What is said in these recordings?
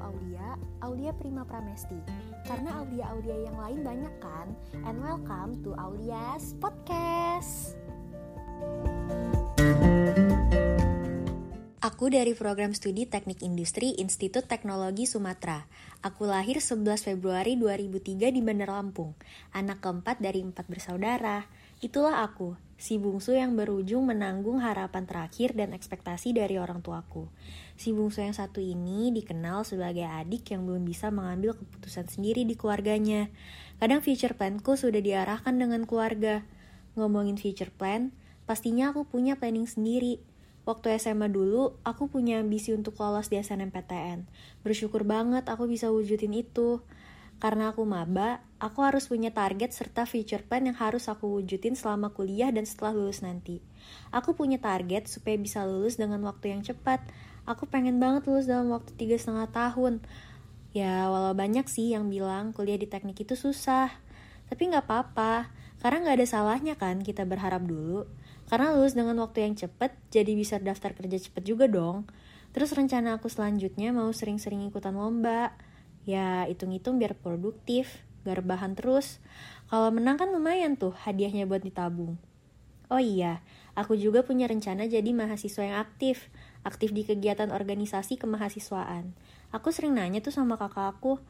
Aulia, Aulia Prima Pramesti. Karena Aulia-Aulia yang lain banyak kan? And welcome to Aulia's Podcast. Aku dari program studi Teknik Industri Institut Teknologi Sumatera. Aku lahir 11 Februari 2003 di Bandar Lampung. Anak keempat dari empat bersaudara. Itulah aku, si bungsu yang berujung menanggung harapan terakhir dan ekspektasi dari orang tuaku. Si bungsu yang satu ini dikenal sebagai adik yang belum bisa mengambil keputusan sendiri di keluarganya. Kadang future planku sudah diarahkan dengan keluarga. Ngomongin future plan, pastinya aku punya planning sendiri. Waktu SMA dulu, aku punya ambisi untuk lolos di SNMPTN. Bersyukur banget aku bisa wujudin itu. Karena aku maba, aku harus punya target serta future plan yang harus aku wujudin selama kuliah dan setelah lulus nanti. Aku punya target supaya bisa lulus dengan waktu yang cepat. Aku pengen banget lulus dalam waktu tiga setengah tahun. Ya, walau banyak sih yang bilang kuliah di teknik itu susah. Tapi nggak apa-apa, karena nggak ada salahnya kan kita berharap dulu. Karena lulus dengan waktu yang cepat, jadi bisa daftar kerja cepet juga dong. Terus rencana aku selanjutnya mau sering-sering ikutan lomba. Ya, hitung-hitung biar produktif, gak rebahan terus. Kalau menang kan lumayan tuh hadiahnya buat ditabung. Oh iya, aku juga punya rencana jadi mahasiswa yang aktif. Aktif di kegiatan organisasi kemahasiswaan. Aku sering nanya tuh sama kakak aku,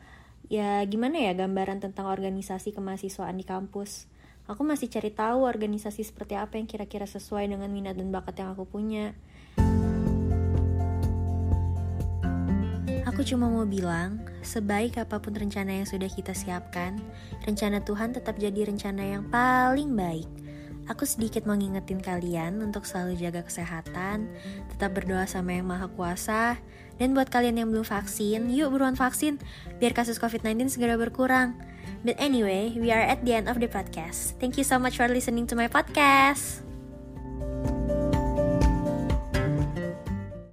ya gimana ya gambaran tentang organisasi kemahasiswaan di kampus. Aku masih cari tahu organisasi seperti apa yang kira-kira sesuai dengan minat dan bakat yang aku punya. Aku cuma mau bilang, sebaik apa pun rencana yang sudah kita siapkan, rencana Tuhan tetap jadi rencana yang paling baik. Aku sedikit mau ngingetin kalian untuk selalu jaga kesehatan, tetap berdoa sama yang maha kuasa, dan buat kalian yang belum vaksin, yuk buruan vaksin, biar kasus COVID-19 segera berkurang. But anyway, we are at the end of the podcast. Thank you so much for listening to my podcast.